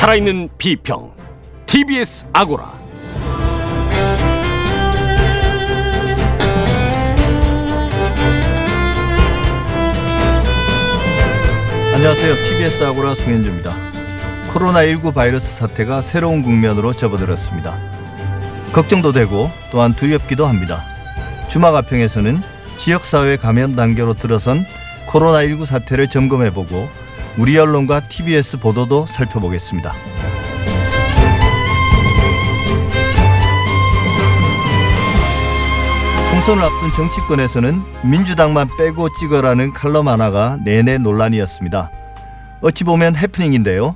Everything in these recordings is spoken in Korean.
살아있는 비평 TBS 아고라 안녕하세요. TBS 아고라 송현주입니다. 코로나19 바이러스 사태가 새로운 국면으로 접어들었습니다. 걱정도 되고 또한 두렵기도 합니다. 주마가평에서는 지역사회 감염 단계로 들어선 코로나19 사태를 점검해보고 우리 언론과 TBS 보도도 살펴보겠습니다. 총선을 앞둔 정치권에서는 민주당만 빼고 찍어라는 칼럼 하나가 내내 논란이었습니다. 어찌 보면 해프닝인데요.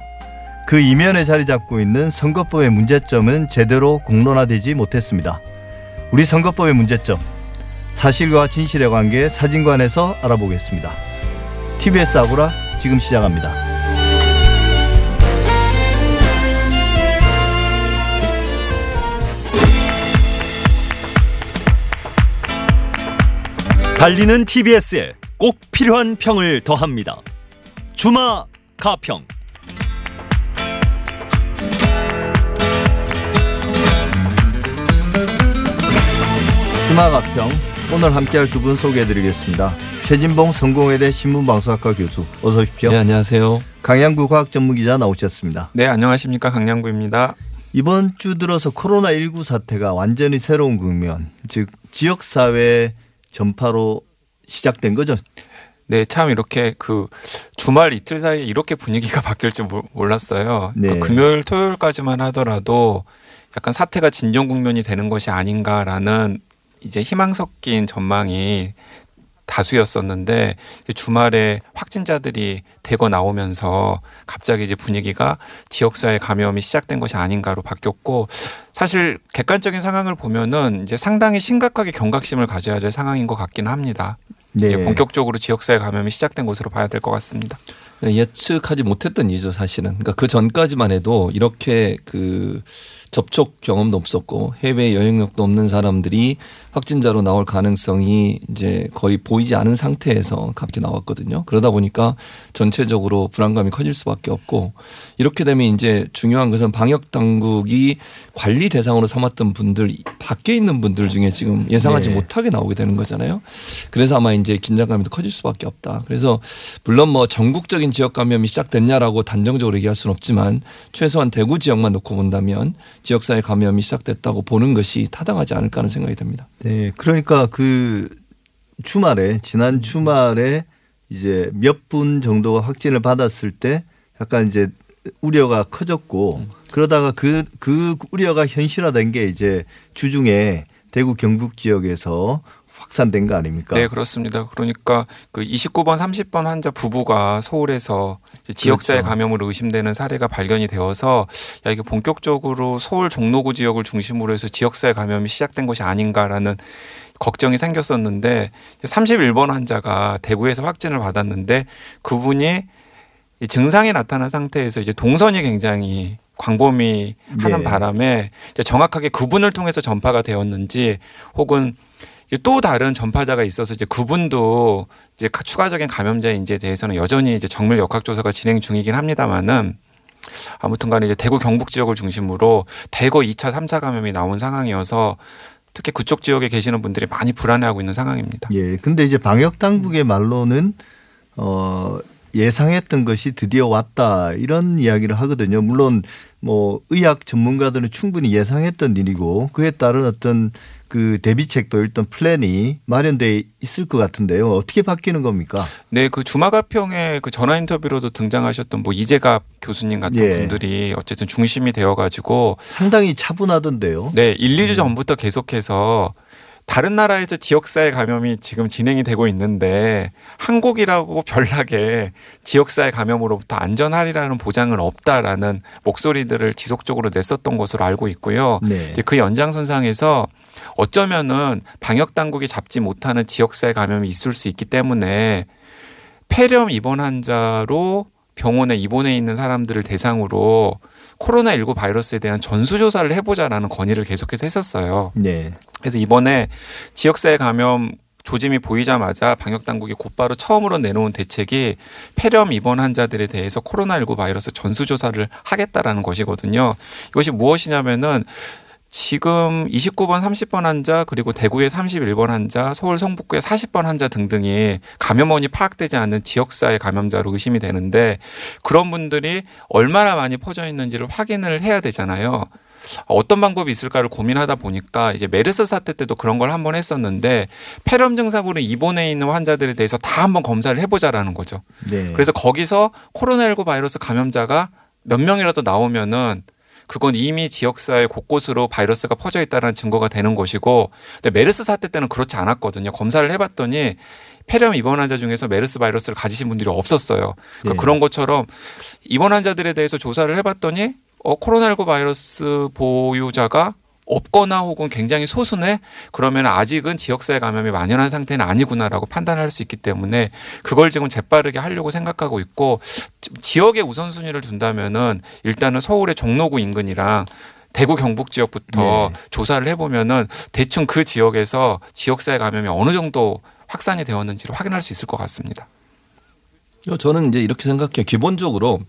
그 이면에 자리 잡고 있는 선거법의 문제점은 제대로 공론화되지 못했습니다. 우리 선거법의 문제점, 사실과 진실의 관계 사진관에서 알아보겠습니다. TBS 아고라 지금 시작합니다. 달리는 TBS에 꼭 필요한 평을 더합니다. 주마 가평. 주마 가평 오늘 함께할 두 분 소개해드리겠습니다. 최진봉 성공회대 신문방송학과 교수 어서 오십시오. 네, 안녕하세요. 강양구 과학 전문기자 나오셨습니다. 네, 안녕하십니까. 강량구입니다. 이번 주 들어서 코로나19 사태가 완전히 새로운 국면, 즉 지역사회 전파로 시작된 거죠. 네, 참 이렇게 그 주말 이틀 사이에 이렇게 분위기가 바뀔 줄 몰- 몰랐어요. 네. 그러니까 금요일, 토요일까지만 하더라도 약간 사태가 진정 국면이 되는 것이 아닌가라는 이제 희망 섞인 전망이 다수였었는데 주말에 확진자들이 대거 나오면서 갑자기 이제 분위기가 지역사회 감염이 시작된 것이 아닌가로 바뀌었고 사실 객관적인 상황을 보면은 이제 상당히 심각하게 경각심을 가져야 될 상황인 것 같기는 합니다. 네. 예, 본격적으로 지역사회 감염이 시작된 것으로 봐야 될 것 같습니다. 예측하지 못했던 일이죠, 사실은. 그러니까 그 전까지만 해도 이렇게 그 접촉 경험도 없었고 해외 여행력도 없는 사람들이 확진자로 나올 가능성이 이제 거의 보이지 않은 상태에서 갑자기 나왔거든요. 그러다 보니까 전체적으로 불안감이 커질 수밖에 없고 이렇게 되면 이제 중요한 것은 방역 당국이 관리 대상으로 삼았던 분들 밖에 있는 분들 중에 지금 예상하지 네. 못하게 나오게 되는 거잖아요. 그래서 아마 이제 긴장감이 더 커질 수밖에 없다. 그래서 물론 뭐 전국적인 지역 감염이 시작됐냐라고 단정적으로 얘기할 수는 없지만 최소한 대구 지역만 놓고 본다면 지역사회 감염이 시작됐다고 보는 것이 타당하지 않을까 하는 생각이 듭니다. 네, 그러니까 그 주말에 지난 주말에 이제 몇 분 정도가 확진을 받았을 때 약간 이제 우려가 커졌고 그러다가 그그 우려가 현실화된 게 이제 주중에 대구 경북 지역에서 확산된 거 아닙니까? 네, 그렇습니다. 그러니까 그 29번, 30번 환자 부부가 서울에서 지역사회 그렇죠. 감염으로 의심되는 사례가 발견이 되어서 야 이게 본격적으로 서울 종로구 지역을 중심으로 해서 지역사회 감염이 시작된 것이 아닌가라는 걱정이 생겼었는데 31번 환자가 대구에서 확진을 받았는데 그분이 이 증상이 나타난 상태에서 이제 동선이 굉장히 광범위 하는 네. 바람에 정확하게 그분을 통해서 전파가 되었는지 혹은 또 다른 전파자가 있어서 이제 그분도 이제 가- 추가적인 감염자인지에 대해서는 여전히 이제 정밀 역학 조사가 진행 중이긴 합니다만은 아무튼 간에 이제 대구 경북 지역을 중심으로 대거 2차, 3차 감염이 나온 상황이어서 특히 그쪽 지역에 계시는 분들이 많이 불안해하고 있는 상황입니다. 예. 근데 이제 방역 당국의 말로는 어 예상했던 것이 드디어 왔다 이런 이야기를 하거든요. 물론 뭐 의학 전문가들은 충분히 예상했던 일이고 그에 따른 어떤 그 대비책도 일단 플랜이 마련돼 있을 것 같은데요. 어떻게 바뀌는 겁니까? 네, 그 주마가평의 그 전화 인터뷰로도 등장하셨던 뭐 이재갑 교수님 같은 예. 분들이 어쨌든 중심이 되어가지고 상당히 차분하던데요. 네, 1, 2주 전부터 계속해서 다른 나라에서 지역사회 감염이 지금 진행이 되고 있는데 한국이라고 별나게 지역사회 감염으로부터 안전하리라는 보장은 없다라는 목소리들을 지속적으로 냈었던 것으로 알고 있고요. 네. 이제 그 연장선상에서 어쩌면은 방역 당국이 잡지 못하는 지역사회 감염이 있을 수 있기 때문에 폐렴 입원 환자로 병원에 입원해 있는 사람들을 대상으로 코로나19 바이러스에 대한 전수조사를 해보자라는 건의를 계속해서 했었어요. 네. 그래서 이번에 지역사회 감염 조짐이 보이자마자 방역 당국이 곧바로 처음으로 내놓은 대책이 폐렴 입원 환자들에 대해서 코로나19 바이러스 전수 조사를 하겠다라는 것이거든요. 이것이 무엇이냐면은 지금 29번, 30번 환자 그리고 대구의 31번 환자, 서울 성북구의 40번 환자 등등이 감염원이 파악되지 않는 지역사회 감염자로 의심이 되는데 그런 분들이 얼마나 많이 퍼져 있는지를 확인을 해야 되잖아요. 어떤 방법이 있을까를 고민하다 보니까 이제 메르스 사태 때도 그런 걸 한번 했었는데 폐렴 증상으로 입원해 있는 환자들에 대해서 다 한번 검사를 해보자라는 거죠. 네. 그래서 거기서 코로나19 바이러스 감염자가 몇 명이라도 나오면은 그건 이미 지역사회 곳곳으로 바이러스가 퍼져 있다는 증거가 되는 것이고 근데 메르스 사태 때는 그렇지 않았거든요. 검사를 해봤더니 폐렴 입원 환자 중에서 메르스 바이러스를 가지신 분들이 없었어요. 그러니까 예. 그런 것처럼 입원 환자들에 대해서 조사를 해봤더니 어, 코로나19 바이러스 보유자가 없거나 혹은 굉장히 소수네 그러면 아직은 지역사회 감염이 만연한 상태는 아니구나라고 판단할 수 있기 때문에 그걸 지금 재빠르게 하려고 생각하고 있고 지역의 우선순위를 둔다면은 일단은 서울의 종로구 인근이랑 대구 경북 지역부터 네. 조사를 해보면은 대충 그 지역에서 지역사회 감염이 어느 정도 확산이 되었는지를 확인할 수 있을 것 같습니다. 저는 이제 이렇게 생각해요. 기본적으로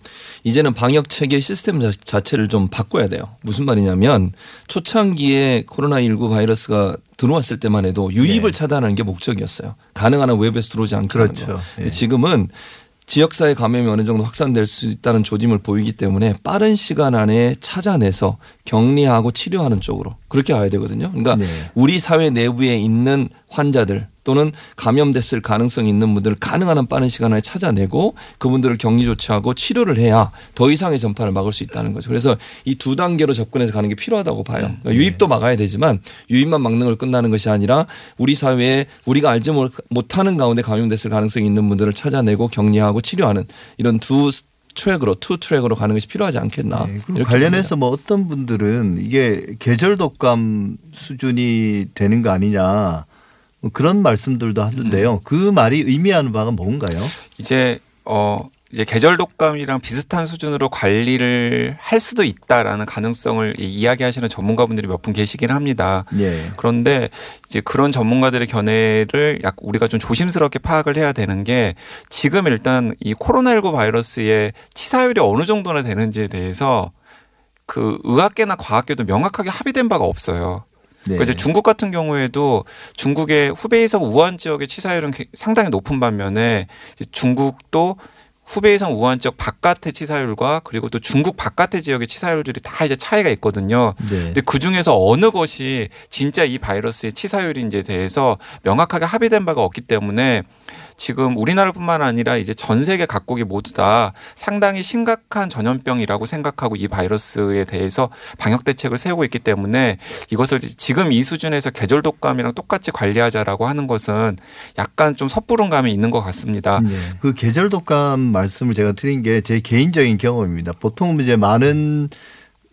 이제는 방역 체계 시스템 자- 자체를 좀 바꿔야 돼요. 무슨 말이냐면 초창기에 코로나19 바이러스가 들어왔을 때만 해도 유입을 네. 차단하는 게 목적이었어요. 가능한 한 외부에서 들어오지 않게 그렇죠. 거. 예. 지금은 지역사회 감염이 어느 정도 확산될 수 있다는 조짐을 보이기 때문에 빠른 시간 안에 찾아내서 격리하고 치료하는 쪽으로 그렇게 가야 되거든요. 그러니까 네. 우리 사회 내부에 있는 환자들 또는 감염됐을 가능성이 있는 분들을 가능한 한 빠른 시간 안에 찾아내고 그분들을 격리 조치하고 치료를 해야 더 이상의 전파를 막을 수 있다는 거죠. 그래서 이 두 단계로 접근해서 가는 게 필요하다고 봐요. 음. 그러니까 네. 유입도 막아야 되지만 유입만 막는 걸 끝나는 것이 아니라 우리 사회에 우리가 알지 못- 못하는 가운데 감염됐을 가능성이 있는 분들을 찾아내고 격리하고 치료하는 이런 두 트랙으로 투 트랙으로 가는 것이 필요하지 않겠나. 네, 관련해서 뭐 어떤 분들은 이게 계절 독감 수준이 되는 거 아니냐 뭐 그런 말씀들도 하던데요. 그 말이 의미하는 바가 뭔가요? 이제 어 이제 계절 독감이랑 비슷한 수준으로 관리를 할 수도 있다라는 가능성을 이- 이야기하시는 전문가분들이 몇 분 계시긴 합니다. 예. 그런데 이제 그런 전문가들의 견해를 약 우리가 좀 조심스럽게 파악을 해야 되는 게 지금 일단 이 코로나19 바이러스의 치사율이 어느 정도나 되는지에 대해서 그 의학계나 과학계도 명확하게 합의된 바가 없어요. 네. 그러니까 이제 중국 같은 경우에도 중국의 후베이성 우한 지역의 치사율은 게- 상당히 높은 반면에 중국도 후베이성 우한 지역 바깥의 치사율과 그리고 또 중국 바깥의 지역의 치사율들이 다 이제 차이가 있거든요. 네. 근데 그 중에서 어느 것이 진짜 이 바이러스의 치사율인지에 대해서 명확하게 합의된 바가 없기 때문에 지금 우리나라뿐만 아니라 이제 전 세계 각국이 모두 다 상당히 심각한 전염병이라고 생각하고 이 바이러스에 대해서 방역 대책을 세우고 있기 때문에 이것을 지금 이 수준에서 계절 독감이랑 똑같이 관리하자라고 하는 것은 약간 좀 섣부른 감이 있는 것 같습니다. 네. 그 계절 독감 말씀을 제가 드린 게 제 개인적인 경험입니다. 보통 이제 많은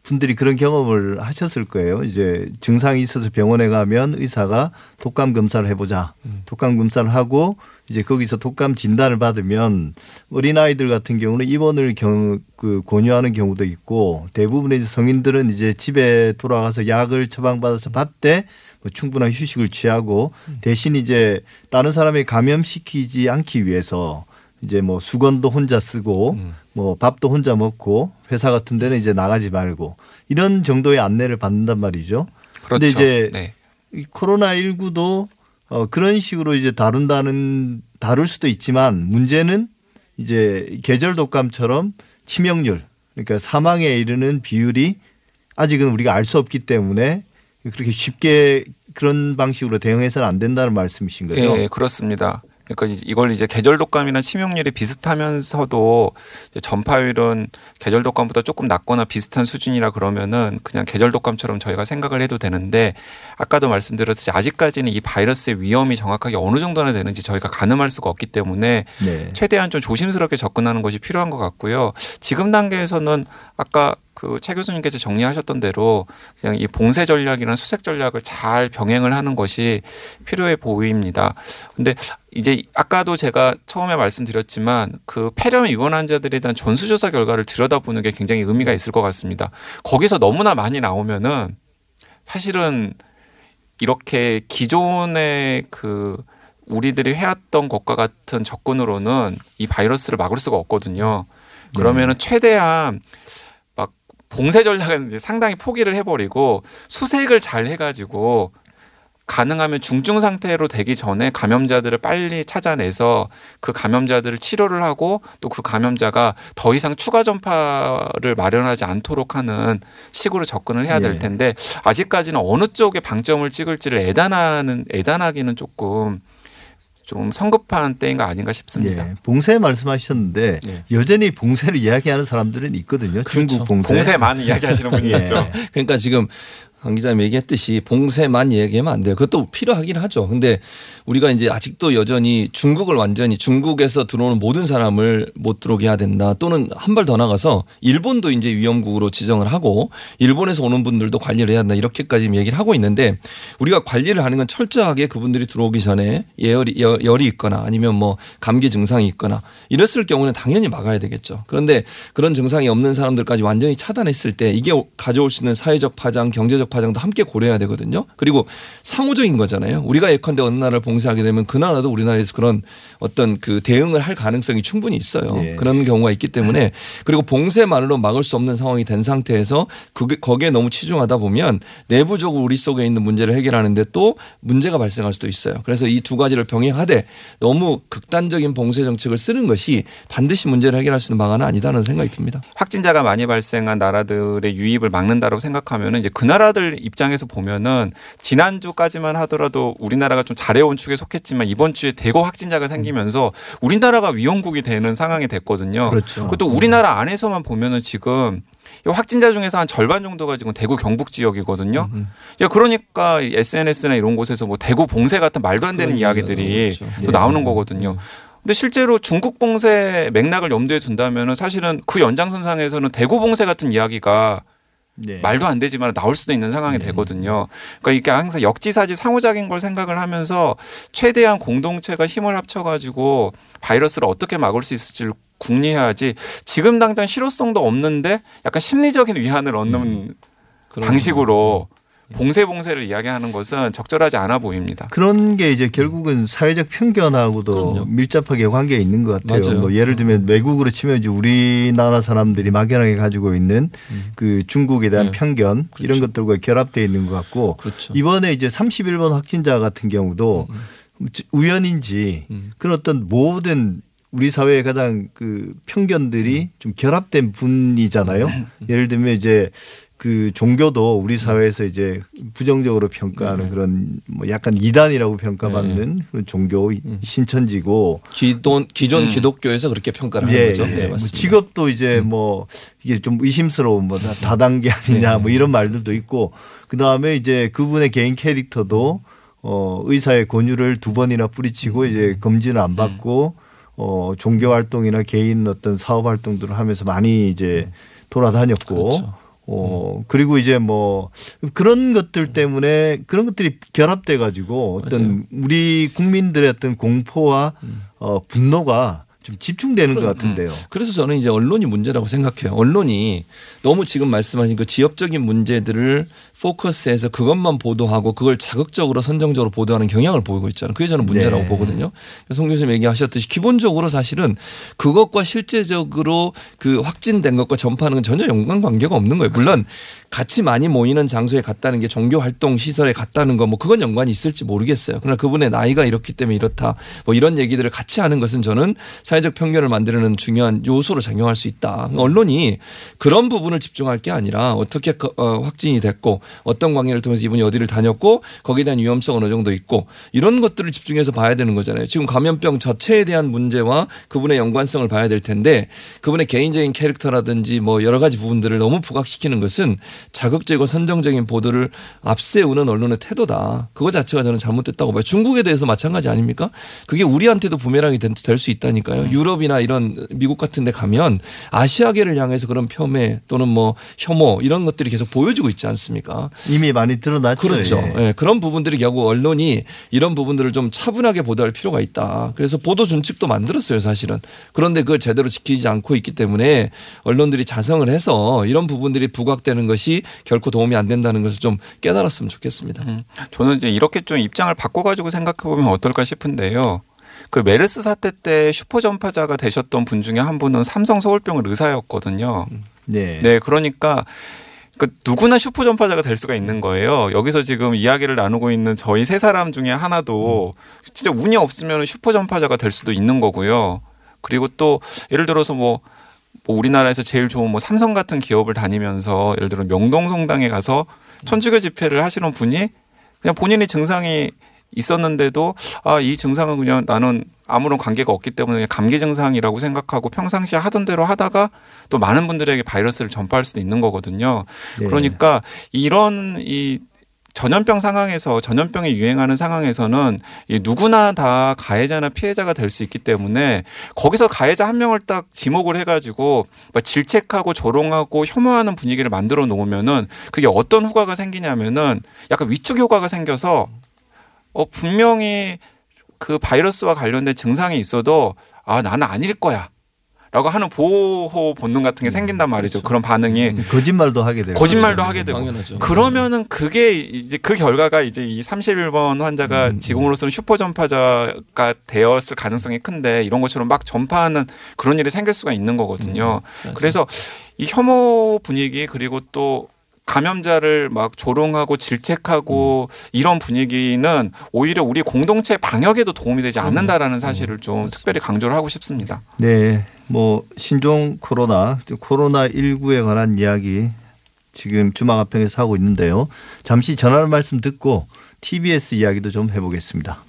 분들이 그런 경험을 하셨을 거예요. 이제 증상이 있어서 병원에 가면 의사가 독감 검사를 해보자. 독감 검사를 하고 이제 거기서 독감 진단을 받으면 어린 아이들 같은 경우는 입원을 경, 그 권유하는 경우도 있고 대부분의 이제 성인들은 이제 집에 돌아가서 약을 처방받아서 받되 뭐 충분한 휴식을 취하고 대신 이제 다른 사람이 감염시키지 않기 위해서 이제 뭐 수건도 혼자 쓰고 뭐 밥도 혼자 먹고 회사 같은 데는 이제 나가지 말고 이런 정도의 안내를 받는단 말이죠. 그렇죠. 근데 이제 네. 이 코로나 19도 어 그런 식으로 이제 다룬다는 다룰 수도 있지만 문제는 이제 계절 독감처럼 치명률 그러니까 사망에 이르는 비율이 아직은 우리가 알 수 없기 때문에 그렇게 쉽게 그런 방식으로 대응해서는 안 된다는 말씀이신 거죠. 예, 그렇습니다. 그러니까 이걸 이제 계절 독감이나 치명률이 비슷하면서도 전파율은 계절 독감보다 조금 낮거나 비슷한 수준이라 그러면은 그냥 계절 독감처럼 저희가 생각을 해도 되는데 아까도 말씀드렸듯이 아직까지는 이 바이러스의 위험이 정확하게 어느 정도나 되는지 저희가 가늠할 수가 없기 때문에 네. 최대한 좀 조심스럽게 접근하는 것이 필요한 것 같고요. 지금 단계에서는 아까 그 최 교수님께서 정리하셨던 대로 그냥 이 봉쇄 전략이나 수색 전략을 잘 병행을 하는 것이 필요해 보입니다. 근데 이제 아까도 제가 처음에 말씀드렸지만 그 폐렴 입원 환자들에 대한 전수조사 결과를 들여다보는 게 굉장히 의미가 있을 것 같습니다. 거기서 너무나 많이 나오면은 사실은 이렇게 기존의 그 우리들이 해왔던 것과 같은 접근으로는 이 바이러스를 막을 수가 없거든요. 그러면은 최대한 막 봉쇄 전략은 상당히 포기를 해버리고 수색을 잘 해가지고 가능하면 중증 상태로 되기 전에 감염자들을 빨리 찾아내서 그 감염자들을 치료를 하고 또 그 감염자가 더 이상 추가 전파를 마련하지 않도록 하는 식으로 접근을 해야 될 예. 텐데 아직까지는 어느 쪽에 방점을 찍을지를 애단하는 애단하기는 조금 좀 성급한 때인 가 아닌가 싶습니다. 예, 봉쇄 말씀하셨는데 네. 여전히 봉쇄를 이야기하는 사람들은 있거든요. 그렇죠. 중국 봉쇄. 봉쇄만 이야기하시는 분이 예. 있죠. 그러니까 지금 강 기자님 얘기했듯이 봉쇄만 얘기하면 안 돼요. 그것도 필요하긴 하죠. 근데 우리가 이제 아직도 여전히 중국을 완전히 중국에서 들어오는 모든 사람을 못 들어오게 해야 된다. 또는 한 발 더 나가서 일본도 이제 위험국으로 지정을 하고 일본에서 오는 분들도 관리를 해야 한다. 이렇게까지 얘기를 하고 있는데 우리가 관리를 하는 건 철저하게 그분들이 들어오기 전에 예열이 열- 열이 있거나 아니면 뭐 감기 증상이 있거나 이랬을 경우는 당연히 막아야 되겠죠. 그런데 그런 증상이 없는 사람들까지 완전히 차단했을 때 이게 가져올 수 있는 사회적 파장, 경제적 파장도 함께 고려해야 되거든요. 그리고 상호적인 거잖아요. 우리가 예컨대 어느 나라를 봉쇄하게 되면 그 나라도 우리나라에서 그런 어떤 그 대응을 할 가능성이 충분히 있어요. 예. 그런 경우가 있기 때문에 그리고 봉쇄만으로 막을 수 없는 상황이 된 상태에서 그게 거기에 너무 치중하다 보면 내부적으로 우리 속에 있는 문제를 해결하는데 또 문제가 발생할 수도 있어요. 그래서 이 두 가지를 병행하되 너무 극단적인 봉쇄 정책을 쓰는 것이 반드시 문제를 해결할 수 있는 방안은 아니다는 생각이 듭니다. 확진자가 많이 발생한 나라들의 유입을 막는다고 생각하면은 이제 그 나라들 입장에서 보면은 지난주까지만 하더라도 우리나라가 좀 잘해온 축에 속했지만 이번 주에 대거 확진자가 생기면서 우리나라가 위험국이 되는 상황이 됐거든요. 그렇죠. 그것도 우리나라 안에서만 보면은 지금 이 확진자 중에서 한 절반 정도가 지금 대구 경북 지역이거든요. 음. 야 그러니까 이 SNS나 이런 곳에서 뭐 대구 봉쇄 같은 말도 안 되는 그런 이야기들이 나오죠. 또 예. 나오는 거거든요. 근데 실제로 중국 봉쇄 맥락을 염두에 둔다면은 사실은 그 연장선상에서는 대구 봉쇄 같은 이야기가 네. 말도 안 되지만 나올 수도 있는 상황이 되거든요. 그러니까 이게 항상 역지사지 상호작인 걸 생각을 하면서 최대한 공동체가 힘을 합쳐가지고 바이러스를 어떻게 막을 수 있을지를 궁리해야지 지금 당장 실효성도 없는데 약간 심리적인 위안을 얻는 그런 방식으로 봉쇄 봉쇄를 이야기하는 것은 적절하지 않아 보입니다. 그런 게 이제 결국은 사회적 편견하고도 그럼요. 밀접하게 관계가 있는 것 같아요. 맞아요. 뭐 예를 들면 외국으로 치면 이제 우리나라 사람들이 막연하게 가지고 있는 그 중국에 대한 네. 편견 이런 그렇죠. 것들과 결합되어 있는 것 같고 그렇죠. 이번에 이제 31번 확진자 같은 경우도 우연인지 음. 그런 어떤 모든 우리 사회의 가장 그 편견들이 좀 결합된 분이잖아요. 예를 들면 이제 그 종교도 우리 사회에서 이제 부정적으로 평가하는 그런 뭐 약간 이단이라고 평가받는 그런 종교 신천지고 기존 기존 음. 기독교에서 그렇게 평가를 하는 예, 거죠. 예. 네, 뭐 맞습니다. 직업도 이제 뭐 이게 좀 의심스러운 뭐 다- 다단계 아니냐 뭐 이런 말들도 있고 그 다음에 이제 그분의 개인 캐릭터도 어 의사의 권유를 두 번이나 뿌리치고 이제 검진을 안 받고 어 종교 활동이나 개인 어떤 사업 활동들을 하면서 많이 이제 돌아다녔고 그렇죠. 어 그리고 이제 뭐 그런 것들 때문에 그런 것들이 결합돼 가지고 어떤 우리 국민들의 어떤 공포와 어 분노가 좀 집중되는 것 같은데요. 그래서 저는 이제 언론이 문제라고 생각해요. 언론이 너무 지금 말씀하신 그 지역적인 문제들을 포커스해서 그것만 보도하고 그걸 자극적으로 선정적으로 보도하는 경향을 보이고 있잖아요. 그게 저는 문제라고 네. 보거든요. 송 교수님 얘기하셨듯이 기본적으로 사실은 그것과 실제적으로 그 확진된 것과 전파하는 건 전혀 연관 관계가 없는 거예요. 물론 같이 많이 모이는 장소에 갔다는 게 종교 활동 시설에 갔다는 거 뭐 그건 연관이 있을지 모르겠어요. 그러나 그분의 나이가 이렇기 때문에 이렇다 뭐 이런 얘기들을 같이 하는 것은 저는 사회적 편견을 만드는 중요한 요소로 작용할 수 있다. 언론이 그런 부분을 집중할 게 아니라 어떻게 그, 어, 확진이 됐고 어떤 관계를 통해서 이분이 어디를 다녔고 거기에 대한 위험성 어느 정도 있고 이런 것들을 집중해서 봐야 되는 거잖아요. 지금 감염병 자체에 대한 문제와 그분의 연관성을 봐야 될 텐데 그분의 개인적인 캐릭터라든지 뭐 여러 가지 부분들을 너무 부각시키는 것은 자극적이고 선정적인 보도를 앞세우는 언론의 태도다. 그거 자체가 저는 잘못됐다고 봐요. 중국에 대해서 마찬가지 아닙니까? 그게 우리한테도 부메랑이 될 수 있다니까요. 거예요. 유럽이나 이런 미국 같은 데 가면 아시아계를 향해서 그런 폄훼 또는 뭐 혐오 이런 것들이 계속 보여지고 있지 않습니까? 이미 많이 드러났죠. 그렇죠. 예. 예, 그런 부분들이 결국 언론이 이런 부분들을 좀 차분하게 보도할 필요가 있다. 그래서 보도 준칙도 만들었어요, 사실은. 그런데 그걸 제대로 지키지 않고 있기 때문에 언론들이 자성을 해서 이런 부분들이 부각되는 것이 결코 도움이 안 된다는 것을 좀 깨달았으면 좋겠습니다. 음, 저는 이제 이렇게 좀 입장을 바꿔가지고 생각해 보면 어떨까 싶은데요. 그 메르스 사태 때 슈퍼 전파자가 되셨던 분 중에 한 분은 삼성 서울병원 의사였거든요. 네. 네, 그러니까 그 누구나 슈퍼 전파자가 될 수가 있는 거예요. 여기서 지금 이야기를 나누고 있는 저희 세 사람 중에 하나도 진짜 운이 없으면 슈퍼 전파자가 될 수도 있는 거고요. 그리고 또 예를 들어서 뭐, 뭐 우리나라에서 제일 좋은 뭐 삼성 같은 기업을 다니면서 예를 들어 명동 성당에 가서 천주교 집회를 하시는 분이 그냥 본인이 증상이 있었는데도 아 이 증상은 그냥 나는 아무런 관계가 없기 때문에 그냥 감기 증상이라고 생각하고 평상시에 하던 대로 하다가 또 많은 분들에게 바이러스를 전파할 수도 있는 거거든요. 네. 그러니까 이런 이 전염병 상황에서 전염병이 유행하는 상황에서는 이 누구나 다 가해자나 피해자가 될 수 있기 때문에 거기서 가해자 한 명을 딱 지목을 해가지고 막 질책하고 조롱하고 혐오하는 분위기를 만들어 놓으면은 그게 어떤 후과가 생기냐면은 약간 위축 효과가 생겨서 어 분명히 그 바이러스와 관련된 증상이 있어도 아 나는 아닐 거야. 라고 하는 보호 본능 같은 게 생긴단 말이죠. 그렇죠. 그런 반응이 음. 거짓말도 하게 되고. 거짓말도 하게 되고 당연하죠. 그러면은 그게 이제 그 결과가 이제 이 31번 환자가 음, 지금으로서는 슈퍼 전파자가 되었을 가능성이 큰데 이런 것처럼 막 전파하는 그런 일이 생길 수가 있는 거거든요. 맞아요. 그래서 이 혐오 분위기 그리고 또 감염자를 막 조롱하고 질책하고 이런 분위기는 오히려 우리 공동체 방역에도 도움이 되지 않는다라는 사실을 좀 특별히 강조를 하고 싶습니다. 네. 뭐 신종 코로나, 코로나 19에 관한 이야기 지금 주막 앞평에서 하고 있는데요. 잠시 전화 말씀 듣고 TBS 이야기도 좀 해보겠습니다.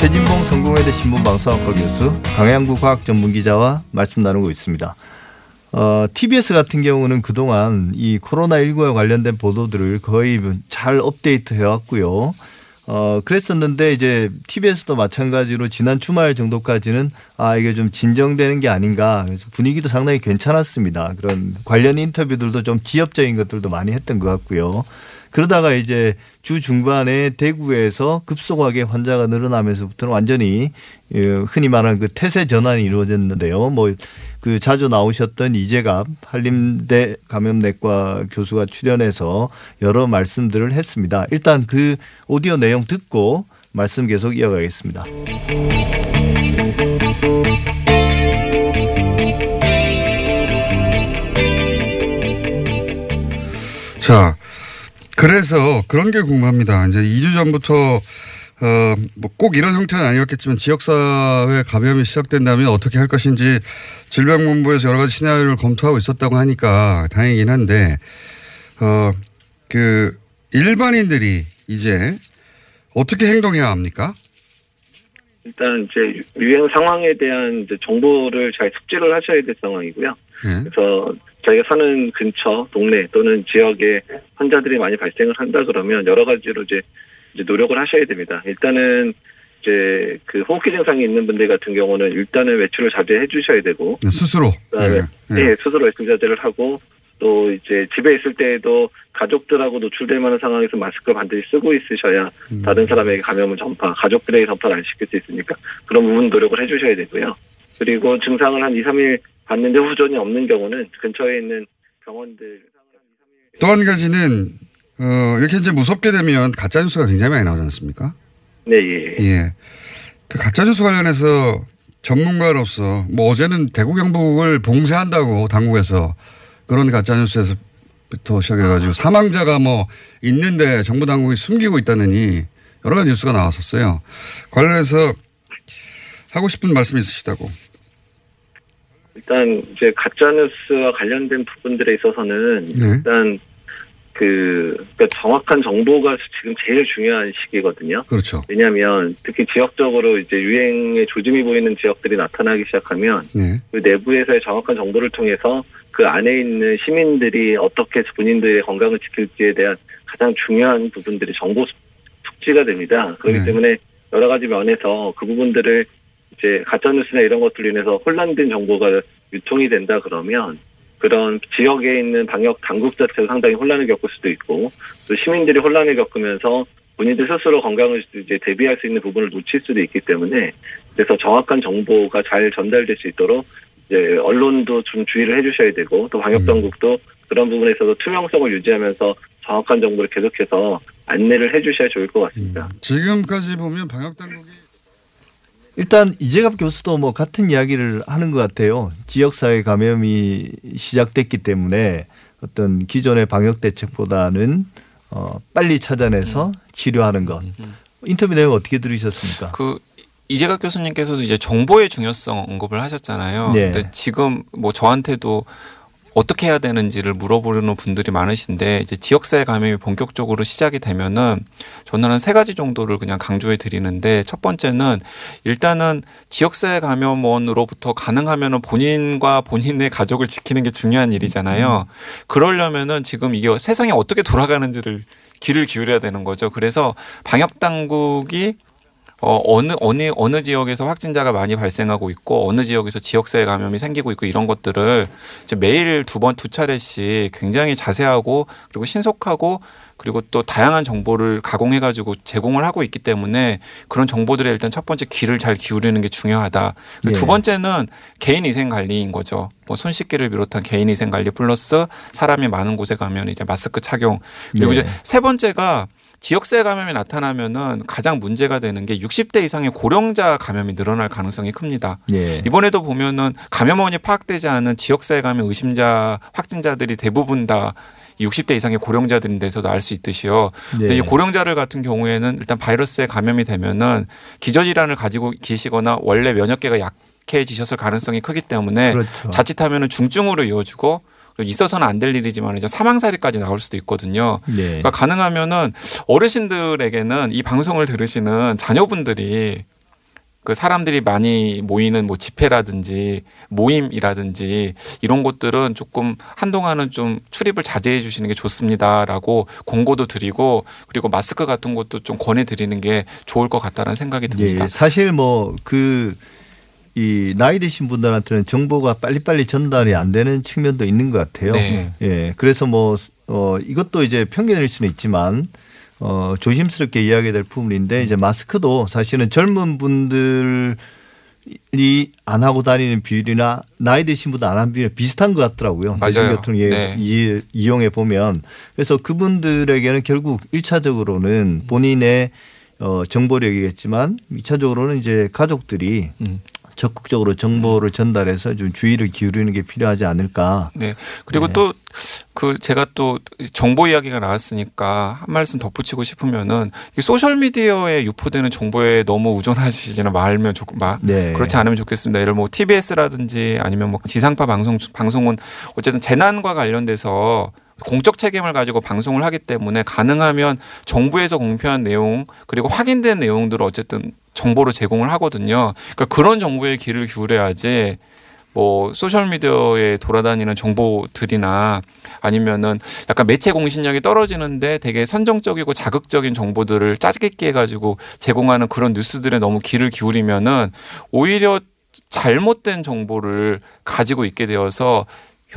최진봉 성공회대 신문방송학과 교수 강양구 과학전문기자와 말씀 나누고 있습니다. 어, TBS 같은 경우는 그동안 이 코로나19에 관련된 보도들을 거의 잘 업데이트 해왔고요. 어, 그랬었는데 이제 TBS도 마찬가지로 지난 주말 정도까지는 아, 이게 좀 진정되는 게 아닌가. 그래서 분위기도 상당히 괜찮았습니다. 그런 관련 인터뷰들도 좀 지엽적인 것들도 많이 했던 것 같고요. 그러다가 이제 주 중반에 대구에서 급속하게 환자가 늘어나면서부터는 완전히 예, 흔히 말하는 그 태세 전환이 이루어졌는데요. 뭐 그 자주 나오셨던 이재갑 한림대 감염내과 교수가 출연해서 여러 말씀들을 했습니다. 일단 그 오디오 내용 듣고 말씀 계속 이어가겠습니다. 자, 그래서 그런 게 궁금합니다. 이제 2주 전부터 어, 뭐 꼭 이런 형태는 아니었겠지만 지역사회 감염이 시작된다면 어떻게 할 것인지 질병본부에서 여러 가지 시나리오를 검토하고 있었다고 하니까 다행이긴 한데, 어, 그 일반인들이 이제 어떻게 행동해야 합니까? 일단 이제 유행 상황에 대한 이제 정보를 잘 숙지를 하셔야 될 상황이고요. 예. 그래서 저희가 사는 근처 동네 또는 지역에 환자들이 많이 발생을 한다 그러면 여러 가지로 이제, 이제 노력을 하셔야 됩니다. 일단은 이제 그 호흡기 증상이 있는 분들 같은 경우는 일단은 외출을 자제해 주셔야 되고 스스로. 그다음에 예. 예, 스스로 외출 자제를 하고 또 이제 집에 있을 때에도 가족들하고 노출될 만한 상황에서 마스크를 반드시 쓰고 있으셔야 음. 다른 사람에게 감염을 전파, 가족들에게 전파를 안 시킬 수 있으니까 그런 부분 노력을 해주셔야 되고요. 그리고 증상을 한 2, 3일 받는데 후전이 없는 경우는 근처에 있는 병원들 또 한 가지는 어, 이렇게 이제 무섭게 되면 가짜뉴스가 굉장히 많이 나오지 않습니까? 네, 예. 예. 그 가짜뉴스 관련해서 전문가로서 뭐 어제는 대구 경북을 봉쇄한다고 당국에서 그런 가짜뉴스에서부터 시작해가지고 사망자가 뭐 있는데 정부 당국이 숨기고 있다느니 여러 가지 뉴스가 나왔었어요. 관련해서 하고 싶은 말씀 있으시다고. 일단 이제 가짜 뉴스와 관련된 부분들에 있어서는 네. 일단 그 그러니까 정확한 정보가 지금 제일 중요한 시기거든요. 그렇죠. 왜냐하면 특히 지역적으로 이제 유행의 조짐이 보이는 지역들이 나타나기 시작하면 네. 그 내부에서의 정확한 정보를 통해서 그 안에 있는 시민들이 어떻게 본인들의 건강을 지킬지에 대한 가장 중요한 부분들이 정보 숙지가 됩니다. 그렇기 네. 때문에 여러 가지 면에서 그 부분들을 이제 가짜뉴스나 이런 것들로 인해서 혼란된 정보가 유통이 된다 그러면 그런 지역에 있는 방역 당국 자체가 상당히 혼란을 겪을 수도 있고 또 시민들이 혼란을 겪으면서 본인들 스스로 건강을 이제 대비할 수 있는 부분을 놓칠 수도 있기 때문에 그래서 정확한 정보가 잘 전달될 수 있도록 이제 언론도 좀 주의를 해주셔야 되고 또 방역 당국도 그런 부분에서도 투명성을 유지하면서 정확한 정보를 계속해서 안내를 해주셔야 좋을 것 같습니다. 지금까지 보면 방역 당국이 일단 이재갑 교수도 뭐 같은 이야기를 하는 것 같아요. 지역사회 감염이 시작됐기 때문에 어떤 기존의 방역 대책보다는 어, 빨리 찾아내서 치료하는 것. 인터뷰 내용 어떻게 들으셨습니까? 그 이재각 교수님께서도 이제 정보의 중요성 언급을 하셨잖아요. 네. 근데 지금 뭐 저한테도 어떻게 해야 되는지를 물어보는 분들이 많으신데 이제 지역사회 감염이 본격적으로 시작이 되면은 저는 한 세 가지 정도를 그냥 강조해 드리는데 첫 번째는 일단은 지역사회 감염원으로부터 가능하면은 본인과 본인의 가족을 지키는 게 중요한 일이잖아요. 그러려면은 지금 이게 세상이 어떻게 돌아가는지를 귀를 기울여야 되는 거죠. 그래서 방역 당국이 어, 어느, 어느, 어느 지역에서 확진자가 많이 발생하고 있고, 어느 지역에서 지역사회 감염이 생기고 있고, 이런 것들을 매일 두 번, 두 차례씩 굉장히 자세하고, 그리고 신속하고, 그리고 또 다양한 정보를 가공해 가지고 제공을 하고 있기 때문에 그런 정보들에 일단 첫 번째 귀를 잘 기울이는 게 중요하다. 그리고 예. 두 번째는 개인 위생 관리인 거죠. 뭐 손 씻기를 비롯한 개인 위생 관리 플러스 사람이 많은 곳에 가면 이제 마스크 착용. 그리고 네. 이제 세 번째가 지역세 감염이 나타나면은 가장 문제가 되는 게 60대 이상의 고령자 감염이 늘어날 가능성이 큽니다. 예. 이번에도 보면은 감염원이 파악되지 않은 지역사회 감염 의심자 확진자들이 대부분 다 60대 이상의 고령자들인데서도 알 수 있듯이요. 근데 네. 이 고령자를 같은 경우에는 일단 바이러스에 감염이 되면은 기저질환을 가지고 계시거나 원래 면역계가 약 해지셨을 가능성이 크기 때문에 그렇죠. 자칫하면 은 중증으로 이어지고 있어서는 안 될 일이지만 이제 사망 사례까지 나올 수도 있거든요. 네. 그러니까 가능하면은 어르신들에게는 이 방송을 들으시는 자녀분들이 그 사람들이 많이 모이는 뭐 집회라든지 모임이라든지 이런 것들은 조금 한동안은 좀 출입을 자제해 주시는 게 좋습니다라고 공고도 드리고 그리고 마스크 같은 것도 좀 권해 드리는 게 좋을 것 같다는 생각이 듭니다. 예, 사실 뭐그 이 나이 드신 분들한테는 정보가 빨리빨리 전달이 안 되는 측면도 있는 것 같아요. 네. 예, 그래서 뭐 어, 이것도 이제 편견일 수는 있지만 어, 조심스럽게 이야기해야 될 부분인데 이제 마스크도 사실은 젊은 분들이 안 하고 다니는 비율이나 나이 드신 분들 안 하는 비율이 비슷한 것 같더라고요. 맞아요. 대중교통 예, 네. 이, 이용해 보면 그래서 그분들에게는 결국 일차적으로는 본인의 어, 정보력이겠지만 이차적으로는 이제 가족들이 음. 적극적으로 정보를 전달해서 좀 주의를 기울이는 게 필요하지 않을까. 네. 그리고 네. 또그 제가 또 정보 이야기가 나왔으니까 한 말씀 덧붙이고 싶으면은 이 소셜 미디어에 유포되는 정보에 너무 의존하시지는 말면 좋 마, 네. 그렇지 않으면 좋겠습니다. 예를 뭐 TBS라든지 아니면 뭐 지상파 방송 방송은 어쨌든 재난과 관련돼서 공적 책임을 가지고 방송을 하기 때문에 가능하면 정부에서 공표한 내용 그리고 확인된 내용들을 어쨌든 정보로 제공을 하거든요. 그러니까 그런 정보에 귀를 기울여야지 뭐 소셜 미디어에 돌아다니는 정보들이나 아니면은 약간 매체 공신력이 떨어지는데 되게 선정적이고 자극적인 정보들을 짜깁기 해가지고 제공하는 그런 뉴스들에 너무 귀를 기울이면은 오히려 잘못된 정보를 가지고 있게 되어서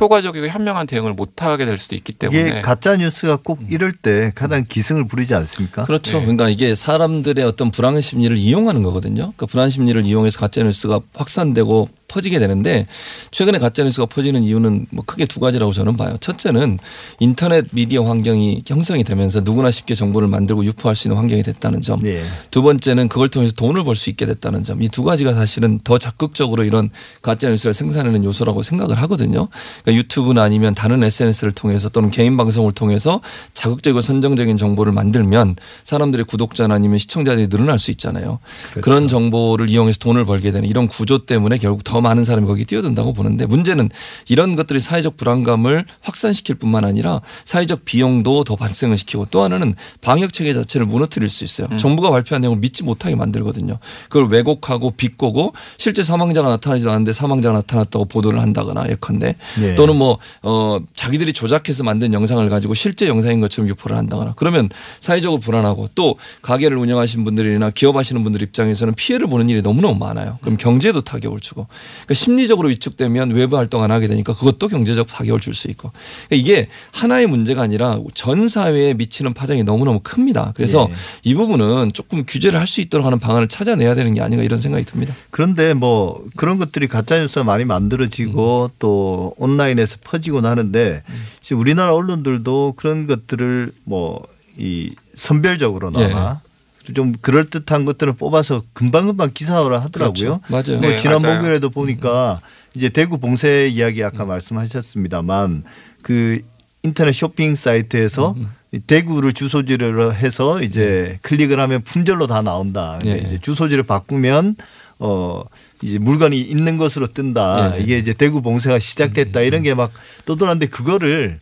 효과적이고 현명한 대응을 못하게 될 수도 있기 때문에 이게 가짜 뉴스가 꼭 이럴 때 가장 기승을 부리지 않습니까? 그렇죠. 네. 그러니까 이게 사람들의 어떤 불안 심리를 이용하는 거거든요. 그 불안 심리를 이용해서 가짜 뉴스가 확산되고 퍼지게 되는데 최근에 가짜 뉴스가 퍼지는 이유는 뭐 크게 두 가지라고 저는 봐요. 첫째는 인터넷 미디어 환경이 형성이 되면서 누구나 쉽게 정보를 만들고 유포할 수 있는 환경이 됐다는 점. 네. 두 번째는 그걸 통해서 돈을 벌 수 있게 됐다는 점. 이 두 가지가 사실은 더 적극적으로 이런 가짜 뉴스를 생산하는 요소라고 생각을 하거든요. 그러니까 유튜브나 아니면 다른 SNS를 통해서 또는 개인 방송을 통해서 자극적이고 선정적인 정보를 만들면 사람들의 구독자나 아니면 시청자들이 늘어날 수 있잖아요. 그런 정보를 이용해서 돈을 벌게 되는 이런 구조 때문에 결국 더더 많은 사람이 거기 뛰어든다고 보는데 문제는 이런 것들이 사회적 불안감을 확산시킬 뿐만 아니라 사회적 비용도 더 발생을 시키고 또 하나는 방역 체계 자체를 무너뜨릴 수 있어요. 음. 정부가 발표한 내용을 믿지 못하게 만들거든요. 그걸 왜곡하고 비꼬고 실제 사망자가 나타나지도 않는데 사망자가 나타났다고 보도를 한다거나 예컨대 네. 또는 뭐 어, 자기들이 조작해서 만든 영상을 가지고 실제 영상인 것처럼 유포를 한다거나 그러면 사회적으로 불안하고 또 가게를 운영하신 분들이나 기업하시는 분들 입장에서는 피해를 보는 일이 너무너무 많아요. 그럼 경제에도 타격을 주고 그러니까 심리적으로 위축되면 외부 활동 안 하게 되니까 그것도 경제적 타격을 줄 수 있고 그러니까 이게 하나의 문제가 아니라 전 사회에 미치는 파장이 너무너무 큽니다. 그래서 예. 이 부분은 조금 규제를 할 수 있도록 하는 방안을 찾아내야 되는 게 아닌가 이런 생각이 듭니다. 그런데 뭐 그런 것들이 가짜 뉴스가 많이 만들어지고 또 온라인에서 퍼지곤 하는데 지금 우리나라 언론들도 그런 것들을 뭐 이 선별적으로나마 좀 그럴 듯한 것들을 뽑아서 금방금방 기사화를 하더라고요. 그렇죠. 맞아요. 뭐 네, 지난 맞아요. 목요일에도 보니까 이제 대구 봉쇄 이야기 아까 말씀하셨습니다만 그 인터넷 쇼핑 사이트에서 이 대구를 주소지로 해서 이제 클릭을 하면 품절로 다 나온다. 예. 이제 주소지를 바꾸면 어 이제 물건이 있는 것으로 뜬다. 예. 이게 이제 대구 봉쇄가 시작됐다 이런 게 막 떠돌았는데 그거를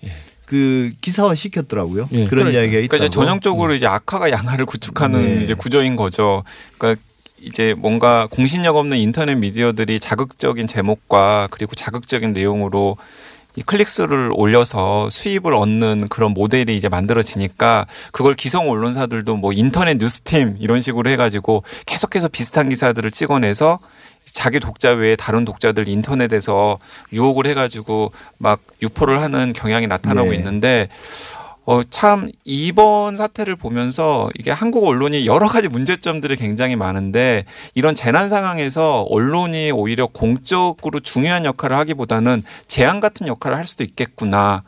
그 기사화 시켰더라고요. 예. 그런 그러니까 이야기가 있다고. 그러니까 이제 전형적으로 이제 악화가 양화를 구축하는 네. 이제 구조인 거죠. 그러니까 이제 뭔가 공신력 없는 인터넷 미디어들이 자극적인 제목과 그리고 자극적인 내용으로 이 클릭수를 올려서 수입을 얻는 그런 모델이 이제 만들어지니까 그걸 기성 언론사들도 뭐 인터넷 뉴스팀 이런 식으로 해가지고 계속해서 비슷한 기사들을 찍어내서 자기 독자 외에 다른 독자들 인터넷에서 유혹을 해가지고 막 유포를 하는 경향이 나타나고 네. 있는데 어, 참, 이번 사태를 보면서 이게 한국 언론이 여러 가지 문제점들이 굉장히 많은데 이런 재난 상황에서 언론이 오히려 공적으로 중요한 역할을 하기보다는 재앙 같은 역할을 할 수도 있겠구나.